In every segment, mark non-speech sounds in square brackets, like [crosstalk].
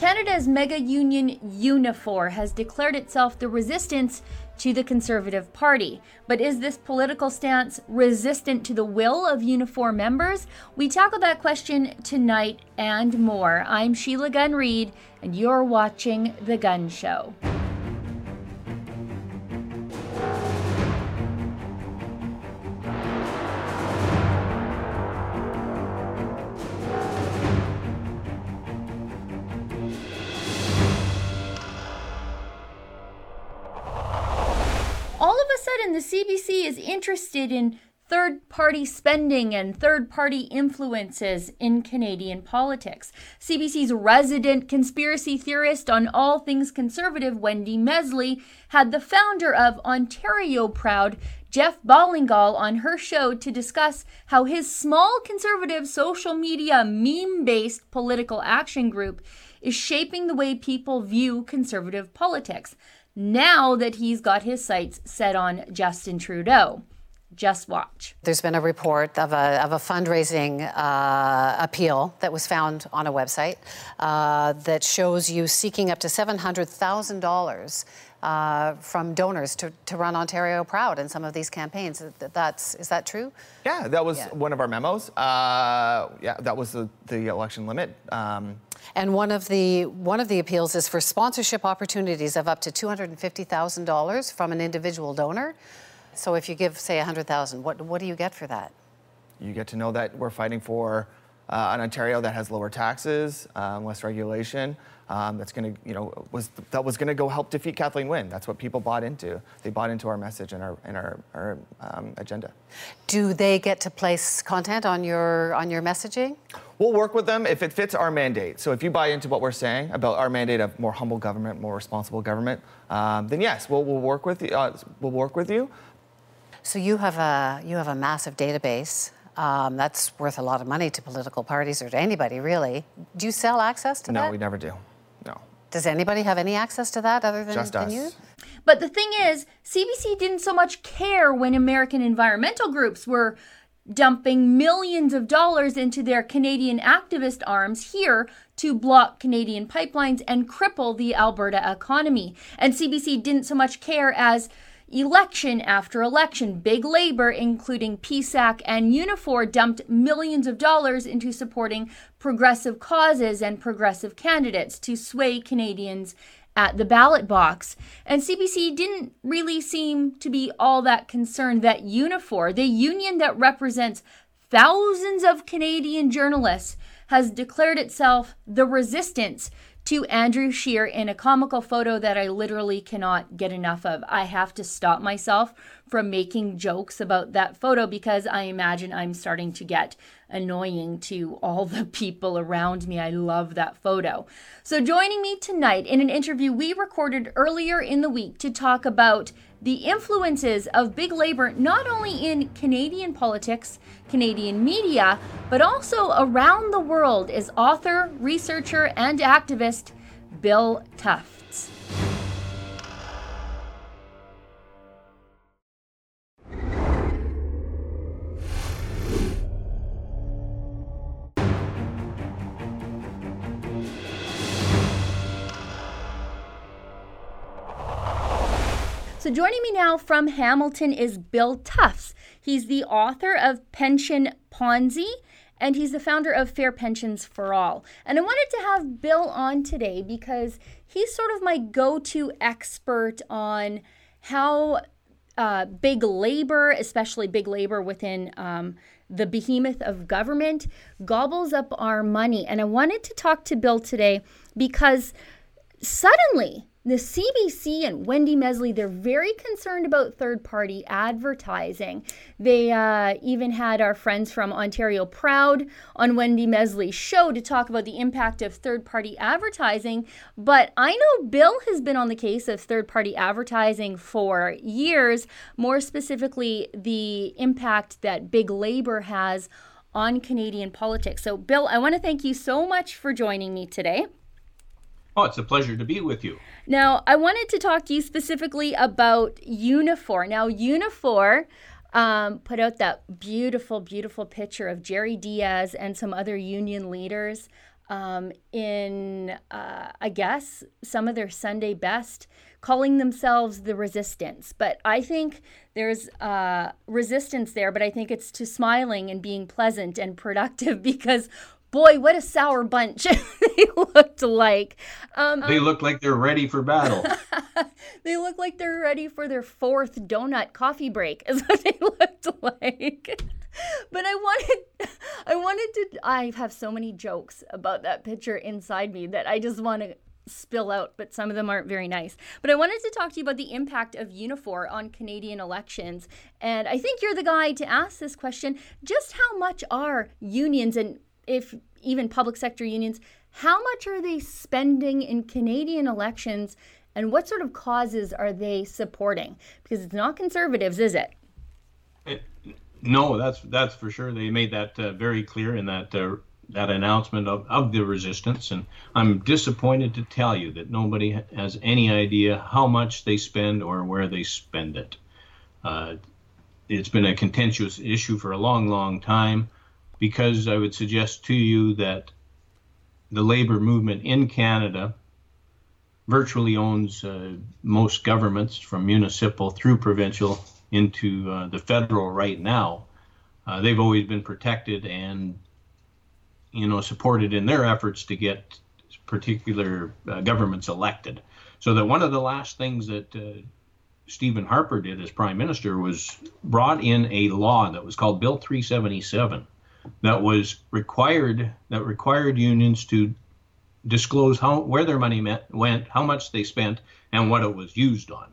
Canada's mega union Unifor has declared itself the resistance to the Conservative Party. But is this political stance resistant to the will of Unifor members? We tackle that question tonight and more. I'm Sheila Gunn Reid, and you're watching The Gunn Show. Interested in third party spending and third party influences in Canadian politics. CBC's resident conspiracy theorist on all things conservative, Wendy Mesley, had the founder of Ontario Proud, Jeff Ballingall, on her show to discuss how his small conservative social media meme based political action group is shaping the way people view conservative politics now that he's got his sights set on Justin Trudeau. Just watch. There's been a report of a, of a fundraising uh, appeal that was found on a website uh, that shows you seeking up to $700,000 uh, from donors to, to run Ontario proud in some of these campaigns. That's is that true? Yeah, that was yeah. one of our memos. Uh, yeah, that was the, the election limit. Um, and one of the one of the appeals is for sponsorship opportunities of up to two hundred and fifty thousand dollars from an individual donor. So if you give, say, a hundred thousand, what what do you get for that? You get to know that we're fighting for uh, an Ontario that has lower taxes, um, less regulation, um, that's going to, you know, was that was going to go help defeat Kathleen Wynne. That's what people bought into. They bought into our message and our and our, our um, agenda. Do they get to place content on your on your messaging? We'll work with them if it fits our mandate. So if you buy into what we're saying about our mandate of more humble government, more responsible government, um, then yes, we'll, we'll work with you. Uh, we'll work with you. So you have a you have a massive database um, that's worth a lot of money to political parties or to anybody, really. Do you sell access to no, that? No, we never do. No. Does anybody have any access to that other than, Just than us. you? But the thing is, CBC didn't so much care when American environmental groups were dumping millions of dollars into their Canadian activist arms here to block Canadian pipelines and cripple the Alberta economy. And CBC didn't so much care as Election after election, big labor, including PSAC and Unifor, dumped millions of dollars into supporting progressive causes and progressive candidates to sway Canadians at the ballot box. And CBC didn't really seem to be all that concerned that Unifor, the union that represents thousands of Canadian journalists, has declared itself the resistance to Andrew Scheer in a comical photo that I literally cannot get enough of. I have to stop myself from making jokes about that photo because I imagine I'm starting to get annoying to all the [laughs] people around me. I love that photo. So, joining me tonight in an interview we recorded earlier in the week to talk about the influences of big labor not only in Canadian politics, Canadian media, but also around the world is author, researcher, and activist Bill Tufts. So, joining me now from Hamilton is Bill Tufts. He's the author of Pension Ponzi and he's the founder of Fair Pensions for All. And I wanted to have Bill on today because he's sort of my go to expert on how uh, big labor, especially big labor within um, the behemoth of government, gobbles up our money. And I wanted to talk to Bill today because suddenly the CBC and Wendy Mesley, they're very concerned about third party advertising. They uh, even had our friends from Ontario Proud on Wendy Mesley's show to talk about the impact of third party advertising. But I know Bill has been on the case of third party advertising for years, more specifically, the impact that big labor has on Canadian politics. So, Bill, I want to thank you so much for joining me today. Oh, it's a pleasure to be with you. Now, I wanted to talk to you specifically about Unifor. Now, Unifor um, put out that beautiful, beautiful picture of Jerry Dias and some other union leaders um, in, uh, I guess, some of their Sunday best, calling themselves the resistance. But I think there's uh, resistance there, but I think it's to smiling and being pleasant and productive [laughs] because boy, what a sour bunch [laughs] they looked like. Um, they look like they're ready for battle. [laughs] they look like they're ready for their fourth donut coffee break, [laughs] is what they looked like. but I wanted, I wanted to. I have so many jokes about that picture inside me that I just want to spill out, but some of them aren't very nice. But I wanted to talk to you about the impact of Unifor on Canadian elections. And I think you're the guy to ask this question. Just how much are unions and if even public sector unions, how much are they spending in Canadian elections and what sort of causes are they supporting? Because it's not conservatives, is it? it no, that's that's for sure. They made that uh, very clear in that uh, that announcement of, of the resistance, and I'm disappointed to tell you that nobody has any idea how much they spend or where they spend it. Uh, it's been a contentious issue for a long, long time because I would suggest to you that the labor movement in Canada virtually owns uh, most governments from municipal through provincial into uh, the federal right now. Uh, they've always been protected and you know supported in their efforts to get particular uh, governments elected. So that one of the last things that uh, Stephen Harper did as prime minister was brought in a law that was called Bill 377 that was required that required unions to disclose how where their money met, went, how much they spent, and what it was used on.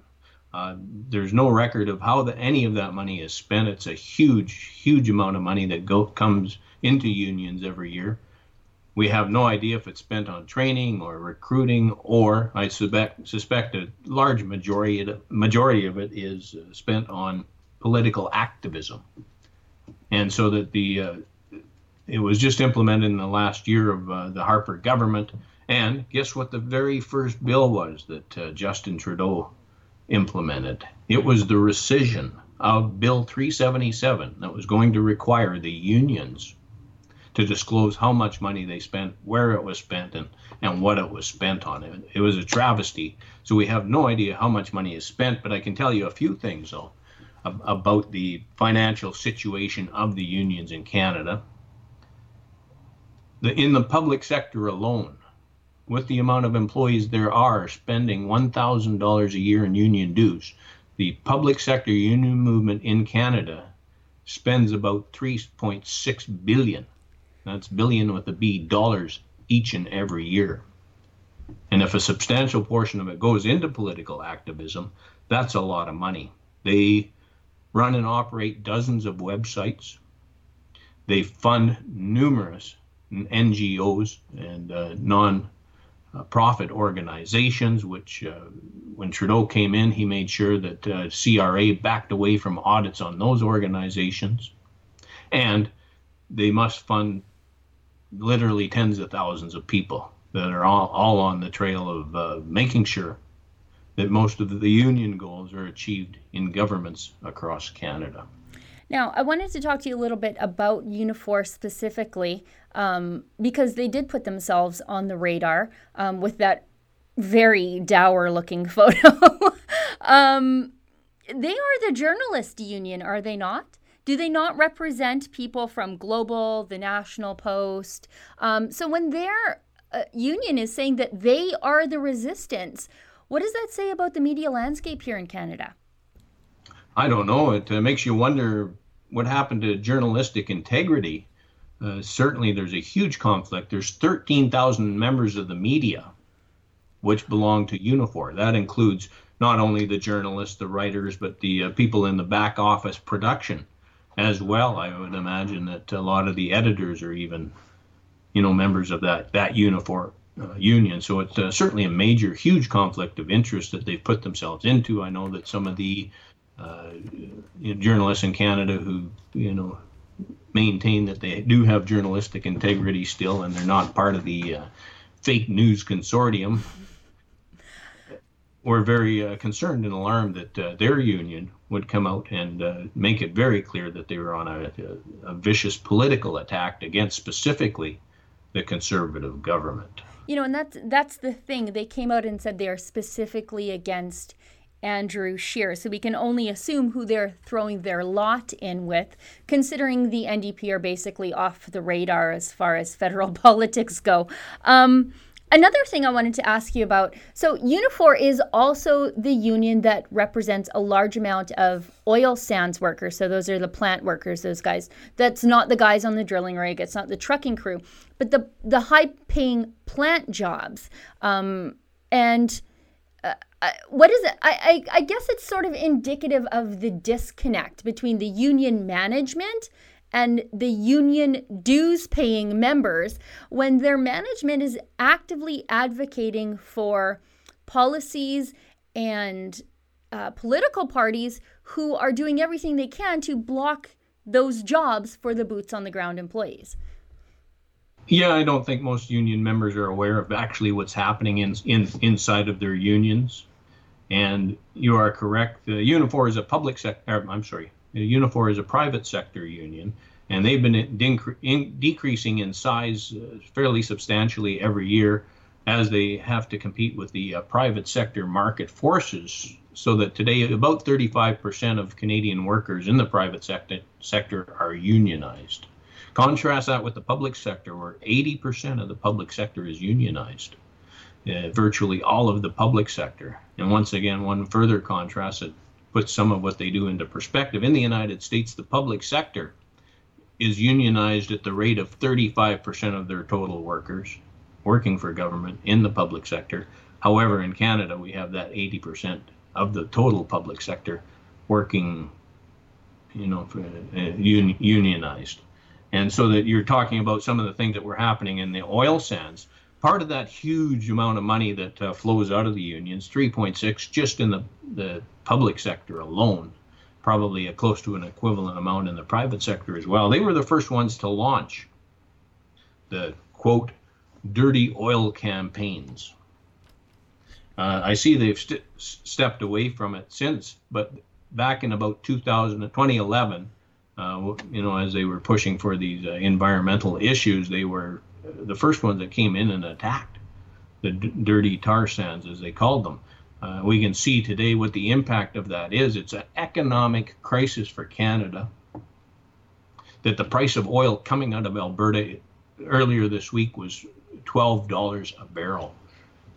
Uh, there's no record of how the, any of that money is spent. It's a huge, huge amount of money that go, comes into unions every year. We have no idea if it's spent on training or recruiting, or I suspect, suspect a large majority majority of it is uh, spent on political activism. And so that the uh, it was just implemented in the last year of uh, the Harper government. And guess what the very first bill was that uh, Justin Trudeau implemented? It was the rescission of Bill 377 that was going to require the unions to disclose how much money they spent, where it was spent, and, and what it was spent on. It, it was a travesty. So we have no idea how much money is spent, but I can tell you a few things, though, about the financial situation of the unions in Canada the, in the public sector alone, with the amount of employees there are spending $1,000 a year in union dues, the public sector union movement in Canada spends about 3.6 billion. That's billion with a B dollars each and every year. And if a substantial portion of it goes into political activism, that's a lot of money. They run and operate dozens of websites. They fund numerous NGOs and uh, non profit organizations, which uh, when Trudeau came in, he made sure that uh, CRA backed away from audits on those organizations. And they must fund literally tens of thousands of people that are all, all on the trail of uh, making sure that most of the union goals are achieved in governments across Canada. Now, I wanted to talk to you a little bit about Unifor specifically um, because they did put themselves on the radar um, with that very dour looking [laughs] photo. um, they are the journalist union, are they not? Do they not represent people from Global, the National Post? Um, so when their uh, union is saying that they are the resistance, what does that say about the media landscape here in Canada? I don't know. It uh, makes you wonder what happened to journalistic integrity. Uh, certainly, there's a huge conflict. There's 13,000 members of the media which belong to Unifor. That includes not only the journalists, the writers, but the uh, people in the back office production as well. I would imagine that a lot of the editors are even, you know, members of that that Unifor uh, union. So it's uh, certainly a major, huge conflict of interest that they've put themselves into. I know that some of the uh, journalists in Canada who you know maintain that they do have journalistic integrity still, and they're not part of the uh, fake news consortium. Were very uh, concerned and alarmed that uh, their union would come out and uh, make it very clear that they were on a, a, a vicious political attack against specifically the conservative government. You know, and that's that's the thing. They came out and said they are specifically against Andrew Scheer. So we can only assume who they're throwing their lot in with, considering the NDP are basically off the radar as far as federal [laughs] politics go. Um, Another thing I wanted to ask you about so Unifor is also the union that represents a large amount of oil sands workers. So those are the plant workers, those guys. That's not the guys on the drilling rig, it's not the trucking crew, but the, the high paying plant jobs. Um, and uh, uh, what is it? I, I, I guess it's sort of indicative of the disconnect between the union management and the union dues paying members when their management is actively advocating for policies and uh, political parties who are doing everything they can to block those jobs for the boots on the ground employees. Yeah, I don't think most union members are aware of actually what's happening in, in inside of their unions. And you are correct. The Unifor is a public sector. I'm sorry, Unifor is a private sector union, and they've been in, decreasing in size uh, fairly substantially every year as they have to compete with the uh, private sector market forces. So that today, about 35% of Canadian workers in the private sector, sector are unionized. Contrast that with the public sector, where 80% of the public sector is unionized. Uh, virtually all of the public sector. And once again, one further contrast that puts some of what they do into perspective. In the United States, the public sector is unionized at the rate of 35% of their total workers working for government in the public sector. However, in Canada, we have that 80% of the total public sector working, you know, for, uh, un, unionized. And so that you're talking about some of the things that were happening in the oil sands. Part of that huge amount of money that uh, flows out of the unions, 3.6 just in the, the public sector alone, probably a close to an equivalent amount in the private sector as well. They were the first ones to launch the quote dirty oil campaigns. Uh, I see they've st- stepped away from it since, but back in about 2000, 2011, uh, you know, as they were pushing for these uh, environmental issues, they were the first ones that came in and attacked the d- dirty tar sands, as they called them. Uh, we can see today what the impact of that is. It's an economic crisis for Canada. That the price of oil coming out of Alberta earlier this week was $12 a barrel.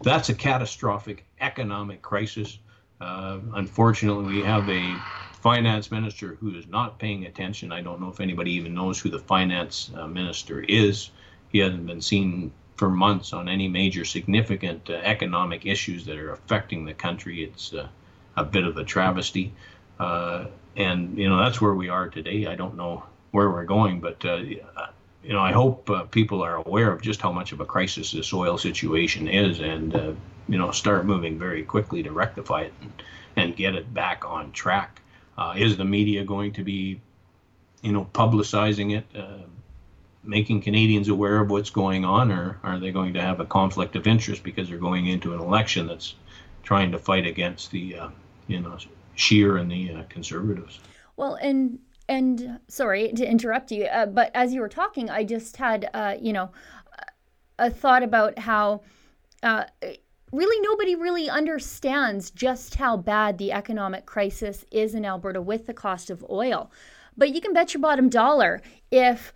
That's a catastrophic economic crisis. Uh, unfortunately, we have a finance minister who is not paying attention. I don't know if anybody even knows who the finance uh, minister is. He hasn't been seen for months on any major significant uh, economic issues that are affecting the country. It's uh, a bit of a travesty. Uh, and, you know, that's where we are today. I don't know where we're going, but, uh, you know, I hope uh, people are aware of just how much of a crisis this oil situation is and, you know, start moving very quickly to rectify it and, and get it back on track. Is the media going to be, you know, publicizing it? making Canadians aware of what's going on, or are they going to have a conflict of interest because they're going into an election that's trying to fight against the, uh, you know, Scheer and the uh, Conservatives? Well, and and sorry to interrupt you, uh, but as you were talking, I just had, uh, you know, a thought about how uh, really nobody really understands just how bad the economic crisis is in Alberta with the cost of oil. But you can bet your bottom dollar if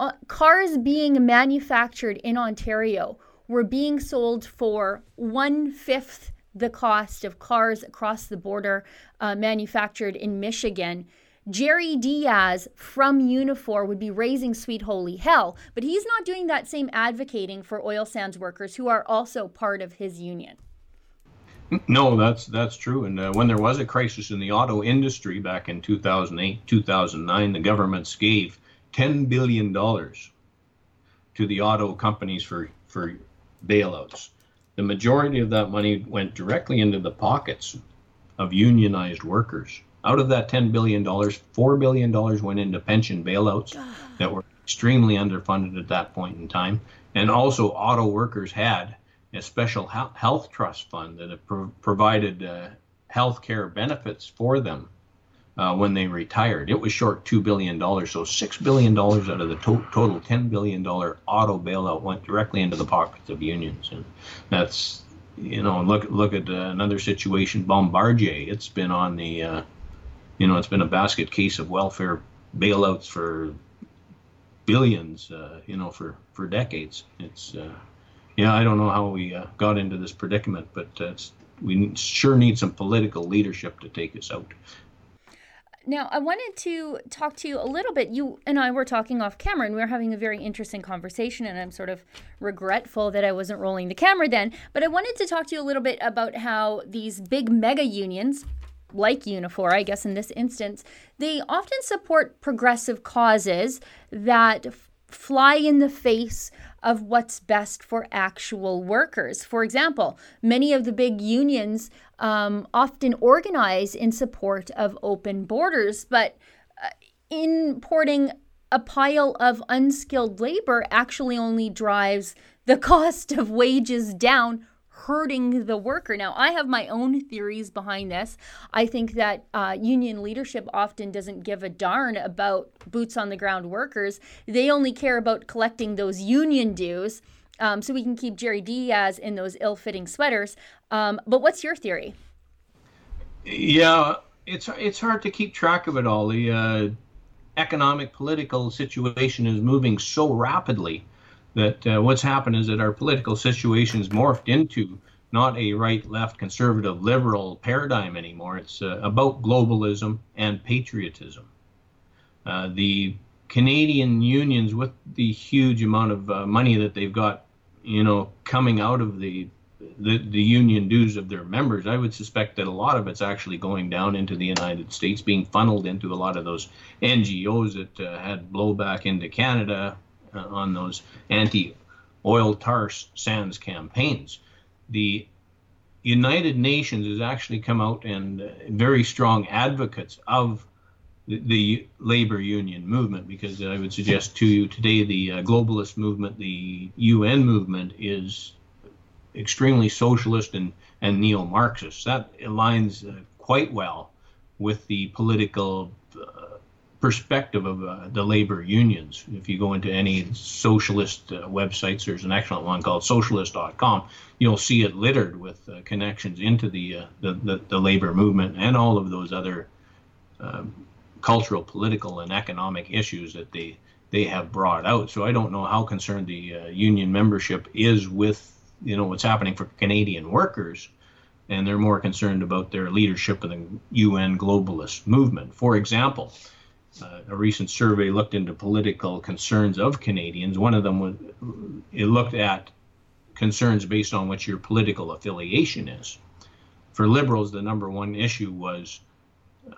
uh, cars being manufactured in Ontario were being sold for one fifth the cost of cars across the border uh, manufactured in Michigan. Jerry Dias from Unifor would be raising sweet holy hell, but he's not doing that same advocating for oil sands workers who are also part of his union. No, that's that's true. And uh, when there was a crisis in the auto industry back in 2008, 2009, the governments gave $10 billion to the auto companies for, for bailouts. The majority of that money went directly into the pockets of unionized workers. Out of that $10 billion, $4 billion went into pension bailouts that were extremely underfunded at that point in time. And also, auto workers had a special health trust fund that pro- provided uh, health care benefits for them uh, when they retired. It was short $2 billion. So $6 billion out of the to- total $10 billion auto bailout went directly into the pockets of unions. And that's, you know, look, look at uh, another situation, Bombardier. It's been on the, uh, you know, it's been a basket case of welfare bailouts for billions, uh, you know, for, for decades. It's, uh, yeah, I don't know how we uh, got into this predicament, but we sure need some political leadership to take us out. Now, I wanted to talk to you a little bit. You and I were talking off camera, and we were having a very interesting conversation. And I'm sort of regretful that I wasn't rolling the camera then. But I wanted to talk to you a little bit about how these big mega unions, like Unifor, I guess in this instance, they often support progressive causes that f- fly in the face of what's best for actual workers. For example, many of the big unions um, often organize in support of open borders, but uh, importing a pile of unskilled labor actually only drives the [laughs] cost of wages down hurting the worker. Now, I have my own theories behind this. I think that uh, union leadership often doesn't give a darn about boots on the ground workers. They only care about collecting those union dues um, so we can keep Jerry Dias in those ill fitting sweaters. Um, but what's your theory? Yeah, it's it's hard to keep track of it all. The uh, economic political situation is moving so rapidly that uh, what's happened is that our political situation is morphed into not a right, left, conservative, liberal paradigm anymore. It's uh, about globalism and patriotism. Uh, the Canadian unions, with the huge amount of uh, money that they've got, you know, coming out of the, the the union dues of their members, I would suspect that a lot of it's actually going down into the United States, being funneled into a lot of those NGOs that uh, had blowback into Canada uh, on those anti-oil tar sands campaigns. The United Nations has actually come out and uh, very strong advocates of the, the, labor union movement because I would suggest to you today the uh, globalist movement, the UN movement is extremely socialist and, and neo-Marxist. That aligns uh, quite well with the political perspective of uh, the labor unions. If you go into any socialist uh, websites, there's an excellent one called socialist.com. You'll see it littered with uh, connections into the, uh, the, the, the, labor movement and all of those other um, cultural, political, and economic issues that they they have brought out. So I don't know how concerned the uh, union membership is with you know what's happening for Canadian workers and they're more concerned about their leadership in the UN globalist movement. For example, uh, a recent survey looked into political concerns of Canadians. One of them was it looked at concerns based on what your political affiliation is. For liberals, the number one issue was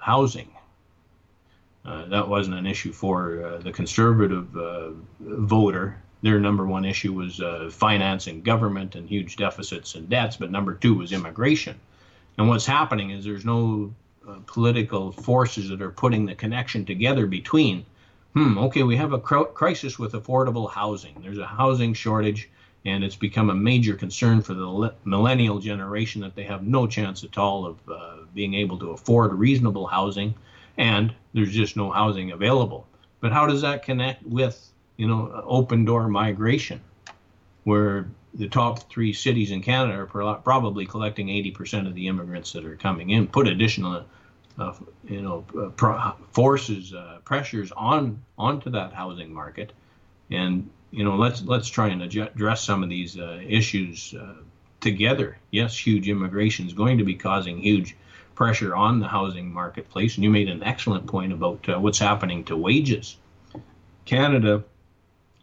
housing. Uh, that wasn't an issue for uh, the conservative uh, voter. Their number one issue was uh, financing government and huge deficits and debts, but number two was immigration. And what's happening is there's no uh, political forces that are putting the connection together between, hmm, okay, we have a cr- crisis with affordable housing. There's a housing shortage, and it's become a major concern for the le- millennial generation that they have no chance at all of uh, being able to afford reasonable housing, and there's just no housing available. But how does that connect with, you know, open door migration, where the top three cities in Canada are probably collecting 80% of the immigrants that are coming in. Put additional, uh, you know, uh, pro- forces, uh, pressures on onto that housing market, and you know, let's let's try and address some of these uh, issues uh, together. Yes, huge immigration is going to be causing huge pressure on the housing marketplace, and you made an excellent point about what's happening to wages. Canada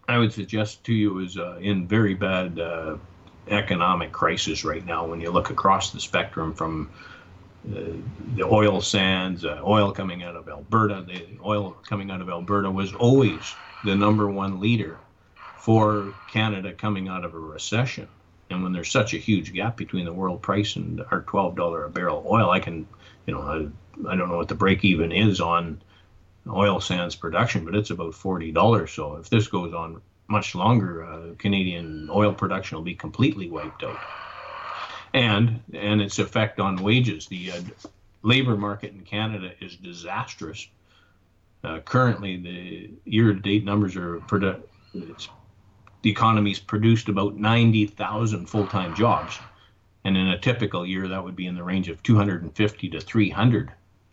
I would suggest to you is uh, in very bad uh, economic crisis right now when you look across the spectrum from uh, the oil sands, uh, oil coming out of Alberta. The oil coming out of Alberta was always the number one leader for Canada coming out of a recession. And when there's such a huge gap between the world price and our $12 a barrel oil, I can, you know, I, I don't know what the break even is on oil sands production, but it's about forty dollars. So if this goes on much longer, uh, Canadian oil production will be completely wiped out. And and its effect on wages. The uh, labor market in Canada is disastrous. Uh, currently, the year-to-date numbers are produ- the economy's produced about 90,000 full-time jobs, and in a typical year, that would be in the range of 250 to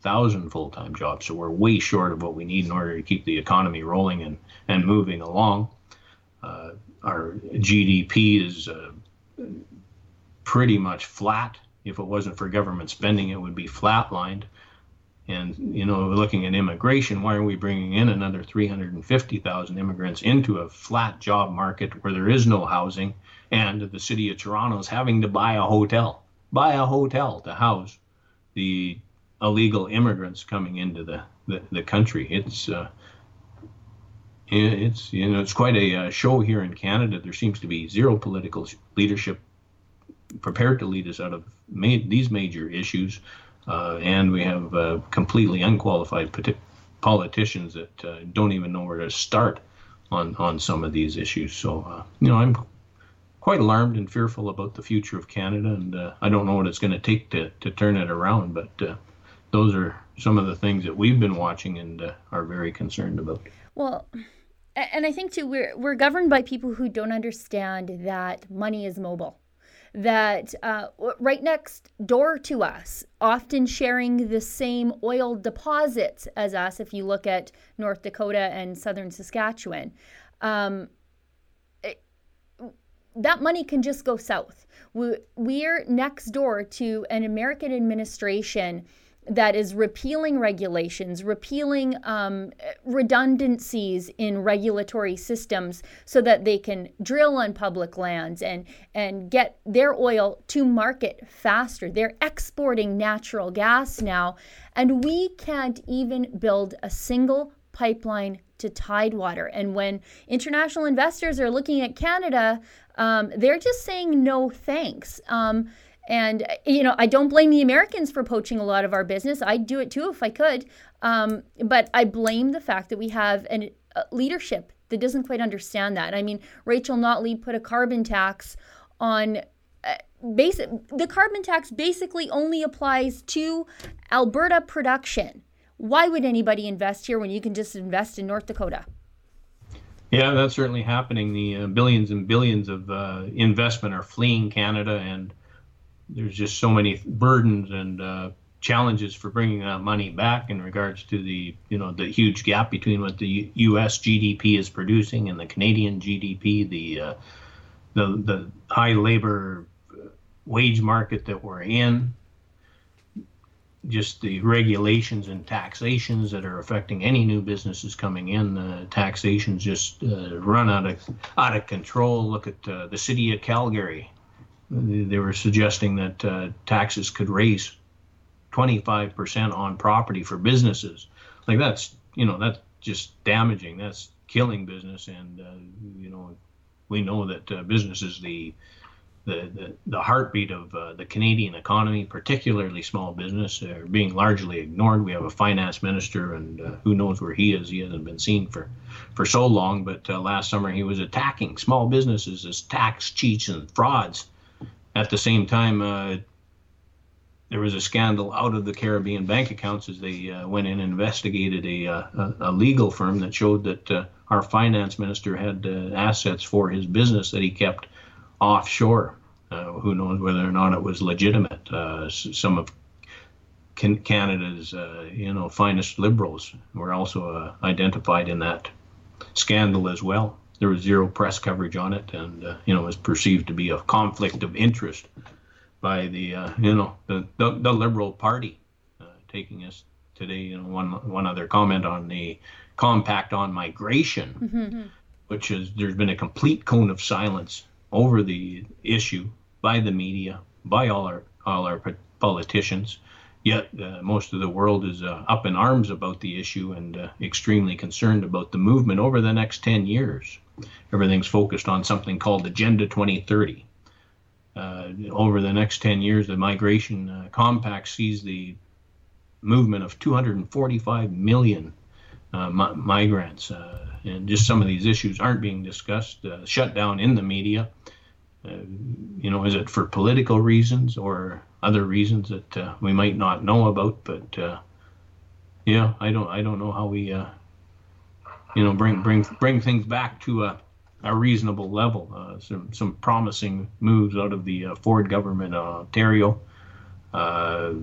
300,000 full-time jobs. So we're way short of what we need in order to keep the economy rolling and and moving along. Uh, our GDP is uh, pretty much flat. If it wasn't for government spending, it would be flatlined. And you know, looking at immigration, why are we bringing in another 350,000 immigrants into a flat job market where there is no housing, and the city of Toronto is having to buy a hotel, buy a hotel to house the illegal immigrants coming into the the, the country? It's uh, it's you know it's quite a uh, show here in Canada. There seems to be zero political leadership prepared to lead us out of ma- these major issues. Uh, and we have uh, completely unqualified politicians that uh, don't even know where to start on on some of these issues. So uh, you know, I'm quite alarmed and fearful about the future of Canada, and uh, I don't know what it's going to take to to turn it around. But those are some of the things that we've been watching and are very concerned about. Well. And I think too, we're we're governed by people who don't understand that money is mobile that uh, right next door to us, often sharing the same oil deposits as us, if you look at North Dakota and southern Saskatchewan, um, that money can just go south. We, we're next door to an American administration that is repealing regulations, repealing um, redundancies in regulatory systems so that they can drill on public lands and, and get their oil to market faster. They're exporting natural gas now, and we can't even build a single pipeline to Tidewater. And when international investors are looking at Canada, um, they're just saying no thanks. Um, and, you know, I don't blame the Americans for poaching a lot of our business. I'd do it too if I could. Um, but I blame the fact that we have a uh, leadership that doesn't quite understand that. I mean, Rachel Notley put a carbon tax on. Uh, basic, the carbon tax basically only applies to Alberta production. Why would anybody invest here when you can just invest in North Dakota? Yeah, that's certainly happening. The uh, billions and billions of uh, investment are fleeing Canada, and there's just so many burdens and uh, challenges for bringing that money back in regards to the you know the huge gap between what the U- U.S. GDP is producing and the Canadian GDP, the uh, the the high labor uh, wage market that we're in, just the regulations and taxations that are affecting any new businesses coming in. Uh, taxations just uh, run out of out of control. Look at uh, the city of Calgary they were suggesting that uh, taxes could raise 25% on property for businesses. Like that's, you know, that's just damaging. That's killing business. And, uh, you know, we know that uh, business is the, the, the, the heartbeat of uh, the Canadian economy, particularly small business, are being largely ignored. We have a finance minister, and uh, who knows where he is? He hasn't been seen for, for so long. But uh, last summer, he was attacking small businesses as tax cheats and frauds at the same time, uh, there was a scandal out of the Caribbean bank accounts as they uh, went in and investigated a, uh, a, legal firm that showed that uh, our finance minister had uh, assets for his business that he kept offshore. Uh, who knows whether or not it was legitimate? some of Canada's, you know, finest liberals were also identified in that scandal as well there was zero press coverage on it, and uh, you know, it was perceived to be a conflict of interest by the uh, you know the, the, the Liberal Party. Uh, taking us today, you know, one one other comment on the compact on migration, mm-hmm. which is there's been a complete cone of silence over the issue by the media, by all our all our politicians. Yet uh, most of the world is uh, up in arms about the issue and uh, extremely concerned about the movement over the next 10 years. Everything's focused on something called Agenda 2030. Uh, over the next 10 years, the Migration uh, Compact sees the movement of 245 million uh, mi- migrants. Uh, and just some of these issues aren't being discussed, shut down in the media. you know, is it for political reasons or other reasons that uh, we might not know about. But uh, yeah, I don't I don't know how we uh, you know bring bring bring things back to a a reasonable level. Uh, some some promising moves out of the uh, Ford government in Ontario. Uh,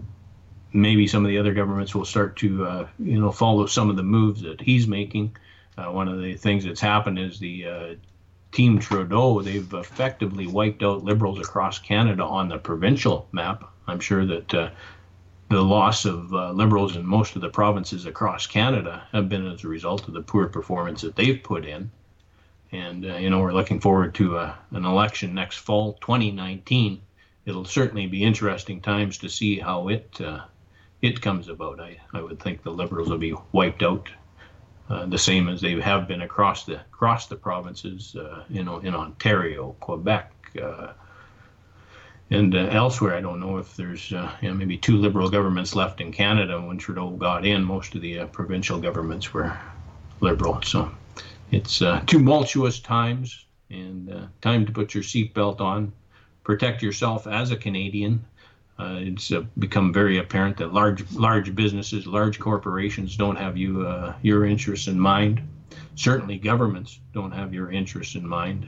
maybe some of the other governments will start to uh, you know follow some of the moves that he's making. Uh, one of the things that's happened is the uh, Team Trudeau they've effectively wiped out Liberals across Canada on the provincial map. I'm sure that the loss of uh, liberals in most of the provinces across Canada have been as a result of the poor performance that they've put in. And, uh, you know, we're looking forward to uh, an election next fall, 2019. It'll certainly be interesting times to see how it uh, it comes about. I, I would think the Liberals will be wiped out, uh, the same as they have been across the across the provinces, uh, you know, in Ontario, Quebec, and elsewhere. I don't know if there's you know, maybe two Liberal governments left in Canada. When Trudeau got in, most of the provincial governments were Liberal. So it's uh, tumultuous times and uh, time to put your seatbelt on, protect yourself as a Canadian. Uh, it's uh, become very apparent that large large businesses, large corporations don't have you uh, your interests in mind. Certainly, governments don't have your interests in mind,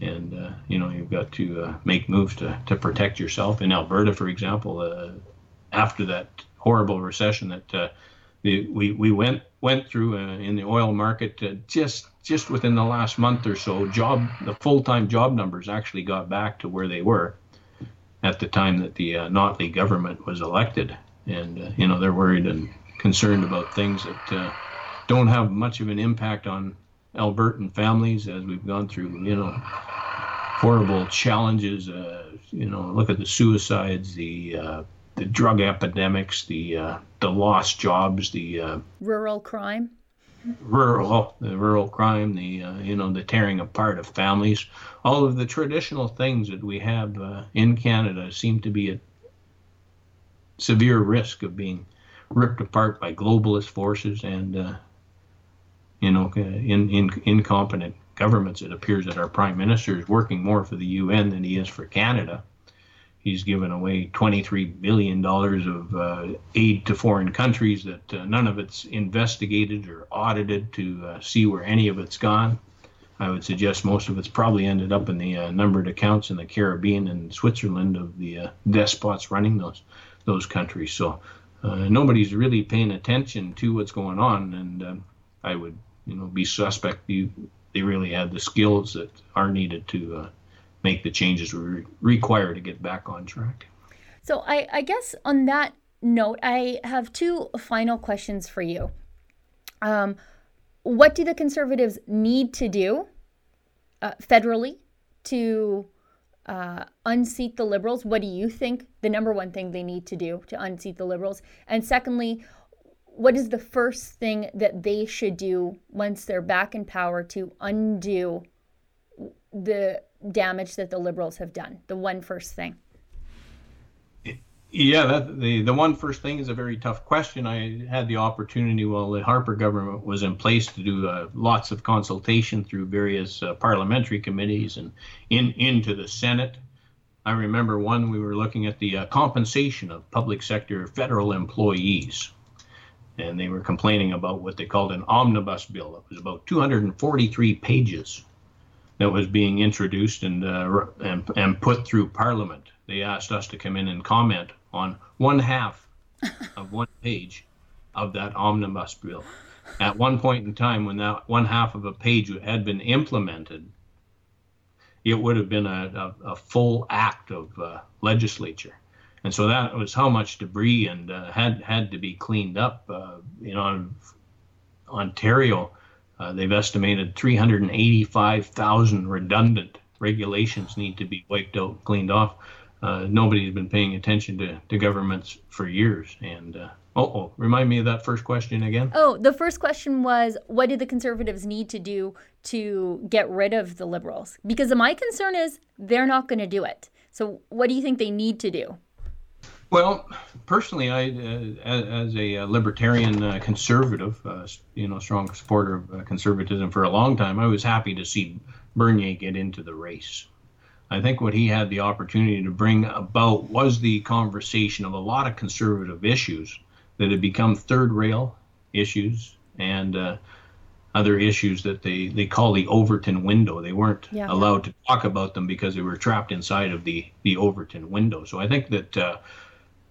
and uh, you know you've got to make moves to to protect yourself. In Alberta, for example, after that horrible recession that the, we we went went through in the oil market, just just within the last month or so, job the full-time job numbers actually got back to where they were at the time that the uh, Notley government was elected, and uh, you know they're worried and concerned about things that uh, don't have much of an impact on Albertan families as we've gone through, you know, horrible challenges. Uh, you know, look at the suicides, the uh, the drug epidemics, the uh, the lost jobs, the rural crime rural the rural crime the uh, you know the tearing apart of families all of the traditional things that we have uh, in canada seem to be at severe risk of being ripped apart by globalist forces and uh, you know in, in incompetent governments it appears that our prime minister is working more for the un than he is for canada He's given away $23 billion of uh, aid to foreign countries that uh, none of it's investigated or audited to uh, see where any of it's gone. I would suggest most of it's probably ended up in the uh, numbered accounts in the Caribbean and Switzerland of the uh, despots running those those countries. So uh, nobody's really paying attention to what's going on, and I would you know be suspect you, they really had the skills that are needed to make the changes we require to get back on track. So I, I guess on that note, I have two final questions for you. Um, what do the conservatives need to do uh, federally to uh, unseat the liberals? What do you think the number one thing they need to do to unseat the liberals? And secondly, what is the first thing that they should do once they're back in power to undo the damage that the liberals have done? The one first thing. Yeah, that, the the one first thing is a very tough question. I had the opportunity while the Harper government was in place to do uh, lots of consultation through various uh, parliamentary committees and in into the Senate. I remember one we were looking at the uh, compensation of public sector federal employees, and they were complaining about what they called an omnibus bill. It was about 243 pages that was being introduced and, uh, and, and put through Parliament. They asked us to come in and comment on one half [laughs] of one page of that omnibus bill. At one point in time, when that one half of a page had been implemented, it would have been a, a, a full act of uh, legislature. And so that was how much debris and uh, had had to be cleaned up. Uh, you know, Ontario uh, they've estimated 385,000 redundant regulations need to be wiped out, cleaned off. Uh, nobody's been paying attention to, to governments for years. And uh, oh, remind me of that first question again. Oh, the first question was what do the conservatives need to do to get rid of the liberals? Because my concern is they're not going to do it. So, what do you think they need to do? Well, personally, I, uh, as, a uh, libertarian uh, conservative, uh, you know, strong supporter of uh, conservatism for a long time, I was happy to see Bernier get into the race. I think what he had the opportunity to bring about was the conversation of a lot of conservative issues that had become third rail issues and uh, other issues that they, they call the Overton window. They weren't yeah, allowed to talk about them because they were trapped inside of the, the Overton window. So I think that uh,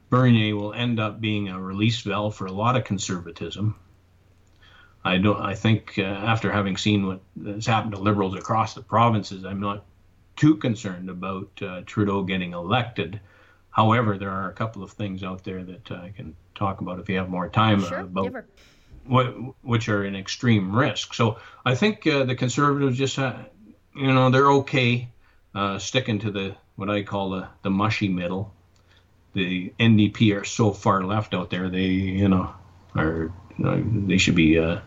Bernier will end up being a release valve for a lot of conservatism. I don't. I think uh, after having seen what has happened to liberals across the provinces, I'm not too concerned about uh, Trudeau getting elected. However, there are a couple of things out there that uh, I can talk about if you have more time sure, about what, which are an extreme risk. So I think uh, the conservatives just, uh, you know, they're okay uh, sticking to the what I call the, the mushy middle. The NDP are so far left out there. They, you know, are you know, they should be, uh,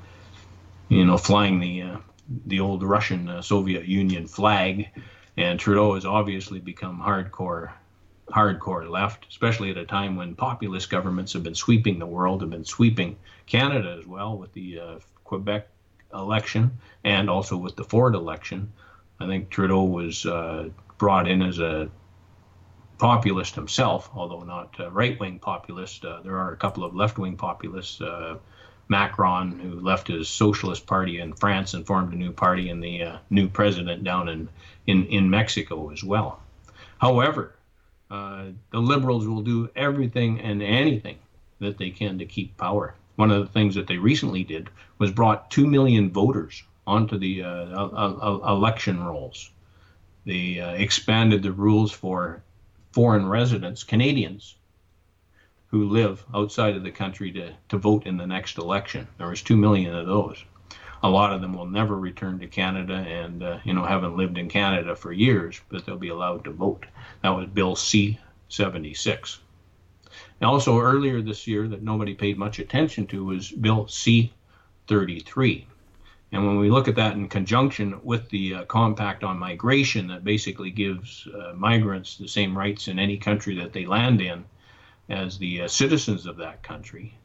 you know, flying the uh, the old Russian uh, Soviet Union flag. And Trudeau has obviously become hardcore hardcore left, especially at a time when populist governments have been sweeping the world, have been sweeping Canada as well with the uh, Quebec election and also with the Ford election. I think Trudeau was uh, brought in as a populist himself, although not right wing populist. Uh, there are a couple of left wing populists. Uh, Macron, who left his socialist party in France and formed a new party, and the uh, new president down in, in, in Mexico as well. However, uh, the liberals will do everything and anything that they can to keep power. One of the things that they recently did was brought 2 million voters onto the uh, election rolls. They uh, expanded the rules for foreign residents, Canadians, who live outside of the country to, to vote in the next election. There was 2 million of those a lot of them will never return to Canada and uh, you know haven't lived in Canada for years, but they'll be allowed to vote. That was Bill C 76. And also earlier this year that nobody paid much attention to was Bill C 33. And when we look at that in conjunction with the uh, compact on migration that basically gives uh, migrants the same rights in any country that they land in as the uh, citizens of that country,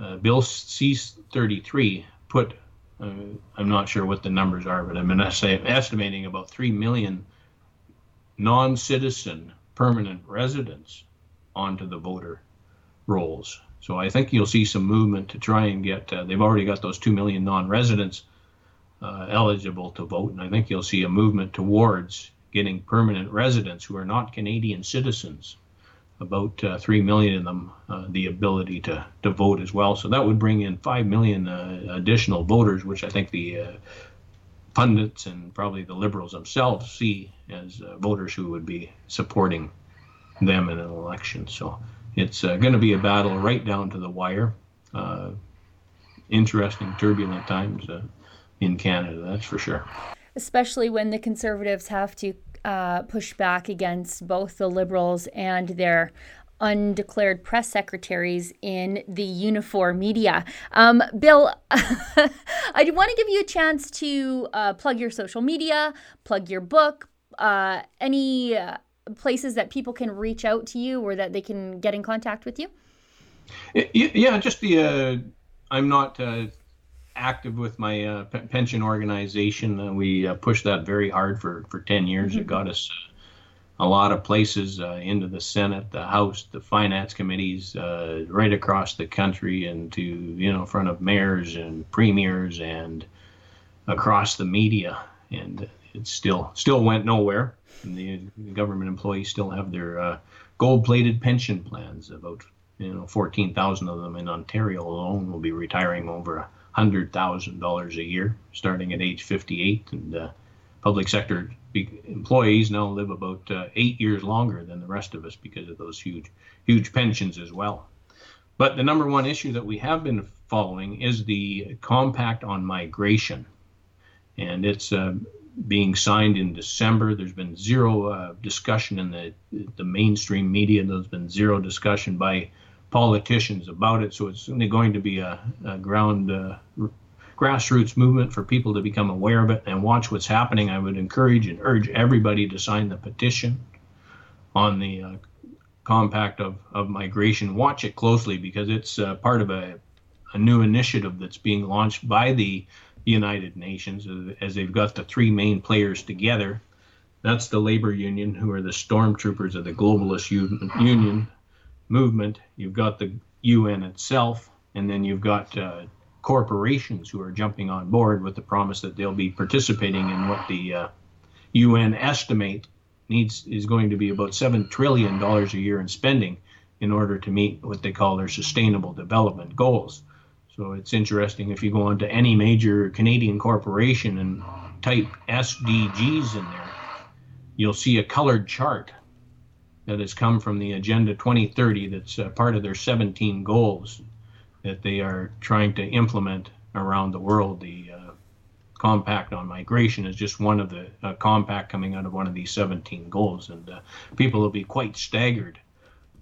uh, Bill C 33 put uh, I'm not sure what the numbers are, but I'm estimating about 3 million non citizen permanent residents onto the voter rolls. So I think you'll see some movement to try and get, uh, they've already got those 2 million non residents uh, eligible to vote. And I think you'll see a movement towards getting permanent residents who are not Canadian citizens about uh, 3 million of them uh, the ability to, to vote as well. So that would bring in 5 million uh, additional voters, which I think the uh, pundits and probably the liberals themselves see as uh, voters who would be supporting them in an election. So it's going to be a battle right down to the wire. interesting, turbulent times in Canada, that's for sure. Especially when the Conservatives have to uh, push back against both the Liberals and their undeclared press secretaries in the Unifor media. Um, Bill, I want to give you a chance to uh, plug your social media, plug your book, uh, any uh, places that people can reach out to you or that they can get in contact with you. Yeah, just the. Uh, I'm not uh, active with my uh, p- pension organization. Uh, we uh, pushed that very hard for, for 10 years. Mm-hmm. It got us uh, a lot of places uh, into the Senate, the House, the finance committees, uh, right across the country, and to you know, in front of mayors and premiers and across the media. And it still still went nowhere. And the government employees still have their gold-plated pension plans. About you know, 14,000 of them in Ontario alone will be retiring over $100,000 a year starting at age 58. And uh, public sector employees now live about uh, eight years longer than the rest of us because of those huge, huge pensions as well. But the number one issue that we have been following is the compact on migration. And it's uh, being signed in December. There's been zero uh, discussion in the, the mainstream media. There's been zero discussion by politicians about it. So it's only going to be a, a ground uh, grassroots movement for people to become aware of it and watch what's happening. I would encourage and urge everybody to sign the petition on the uh, compact of, of migration. Watch it closely because it's uh, part of a, a new initiative that's being launched by the United Nations as they've got the three main players together That's the labor union, who are the stormtroopers of the globalist union movement. You've got the UN itself, and then you've got uh, corporations who are jumping on board with the promise that they'll be participating in what the uh, UN estimate needs is going to be about seven trillion dollars a year in spending in order to meet what they call their sustainable development goals. So it's interesting if you go onto any major Canadian corporation and type SDGs in there, you'll see a colored chart that has come from the Agenda 2030 that's uh, part of their 17 goals that they are trying to implement around the world. The uh, compact on migration is just one of the uh, compact coming out of one of these 17 goals, and uh, people will be quite staggered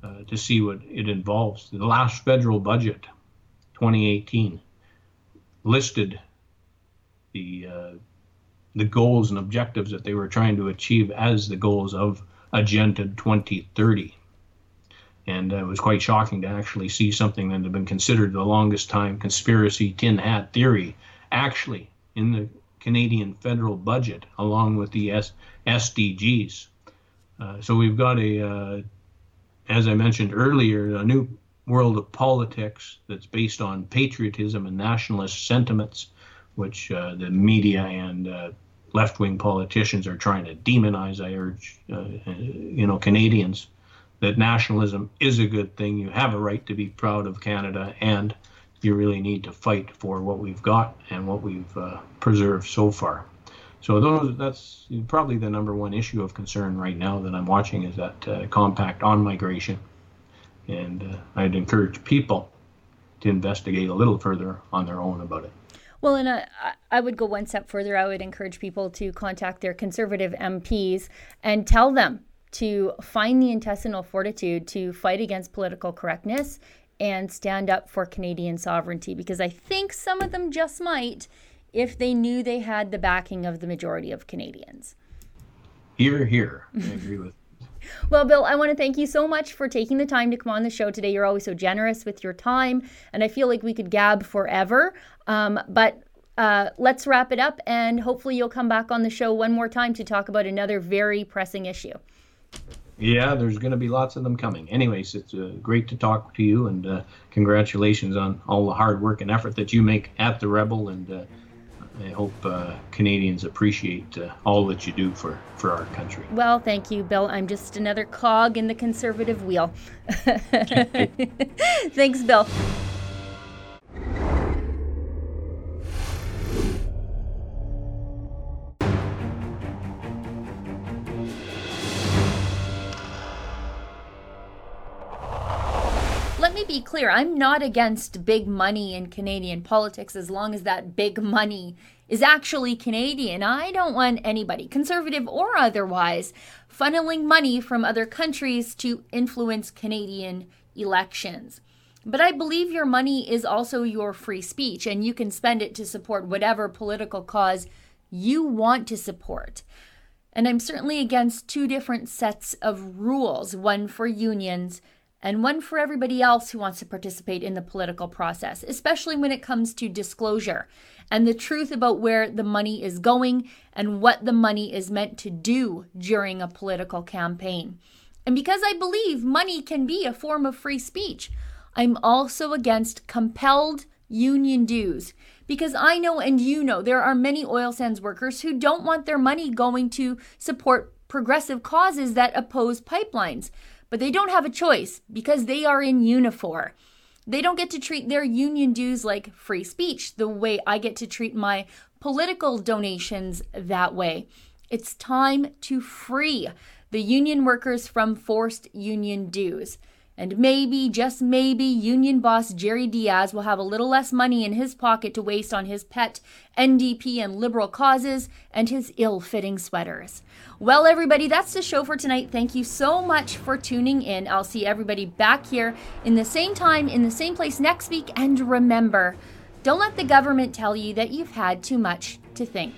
uh, to see what it involves. The last federal budget 2018 listed the the goals and objectives that they were trying to achieve as the goals of Agenda 2030. And uh, it was quite shocking to actually see something that had been considered the longest time conspiracy tin hat theory actually in the Canadian federal budget along with the S- SDGs. Uh, so we've got a, uh, as I mentioned earlier, a new world of politics that's based on patriotism and nationalist sentiments, which uh, the media and uh, left-wing politicians are trying to demonize. I urge, uh, you know, Canadians that nationalism is a good thing. You have a right to be proud of Canada, and you really need to fight for what we've got and what we've uh, preserved so far. So those that's probably the number one issue of concern right now that I'm watching is that uh, compact on migration and uh, I'd encourage people to investigate a little further on their own about it. Well, and I, I would go one step further. I would encourage people to contact their conservative MPs and tell them to find the intestinal fortitude to fight against political correctness and stand up for Canadian sovereignty because I think some of them just might if they knew they had the backing of the majority of Canadians. Here, here. I agree with well, Bill, I want to thank you so much for taking the time to come on the show today. You're always so generous with your time, and I feel like we could gab forever. Um, but uh, let's wrap it up, and hopefully, you'll come back on the show one more time to talk about another very pressing issue. Yeah, there's going to be lots of them coming. Anyways, it's uh, great to talk to you, and uh, congratulations on all the hard work and effort that you make at the Rebel, and uh, I hope uh, Canadians appreciate uh, all that you do for, for our country. Well, thank you, Bill. I'm just another cog in the conservative wheel. [laughs] Thanks, Bill. I'm not against big money in Canadian politics as long as that big money is actually Canadian. I don't want anybody, conservative or otherwise, funneling money from other countries to influence Canadian elections. But I believe your money is also your free speech, and you can spend it to support whatever political cause you want to support. And I'm certainly against two different sets of rules one for unions and one for everybody else who wants to participate in the political process, especially when it comes to disclosure and the truth about where the money is going and what the money is meant to do during a political campaign. And because I believe money can be a form of free speech, I'm also against compelled union dues because I know and you know there are many oil sands workers who don't want their money going to support progressive causes that oppose pipelines. But they don't have a choice because they are in Unifor. They don't get to treat their union dues like free speech the way I get to treat my political donations that way. It's time to free the union workers from forced union dues. And maybe, just maybe, union boss Jerry Dias will have a little less money in his pocket to waste on his pet NDP and liberal causes and his ill fitting sweaters. Well, everybody, that's the show for tonight. Thank you so much for tuning in. I'll see everybody back here in the same time, in the same place next week. And remember, don't let the government tell you that you've had too much to think.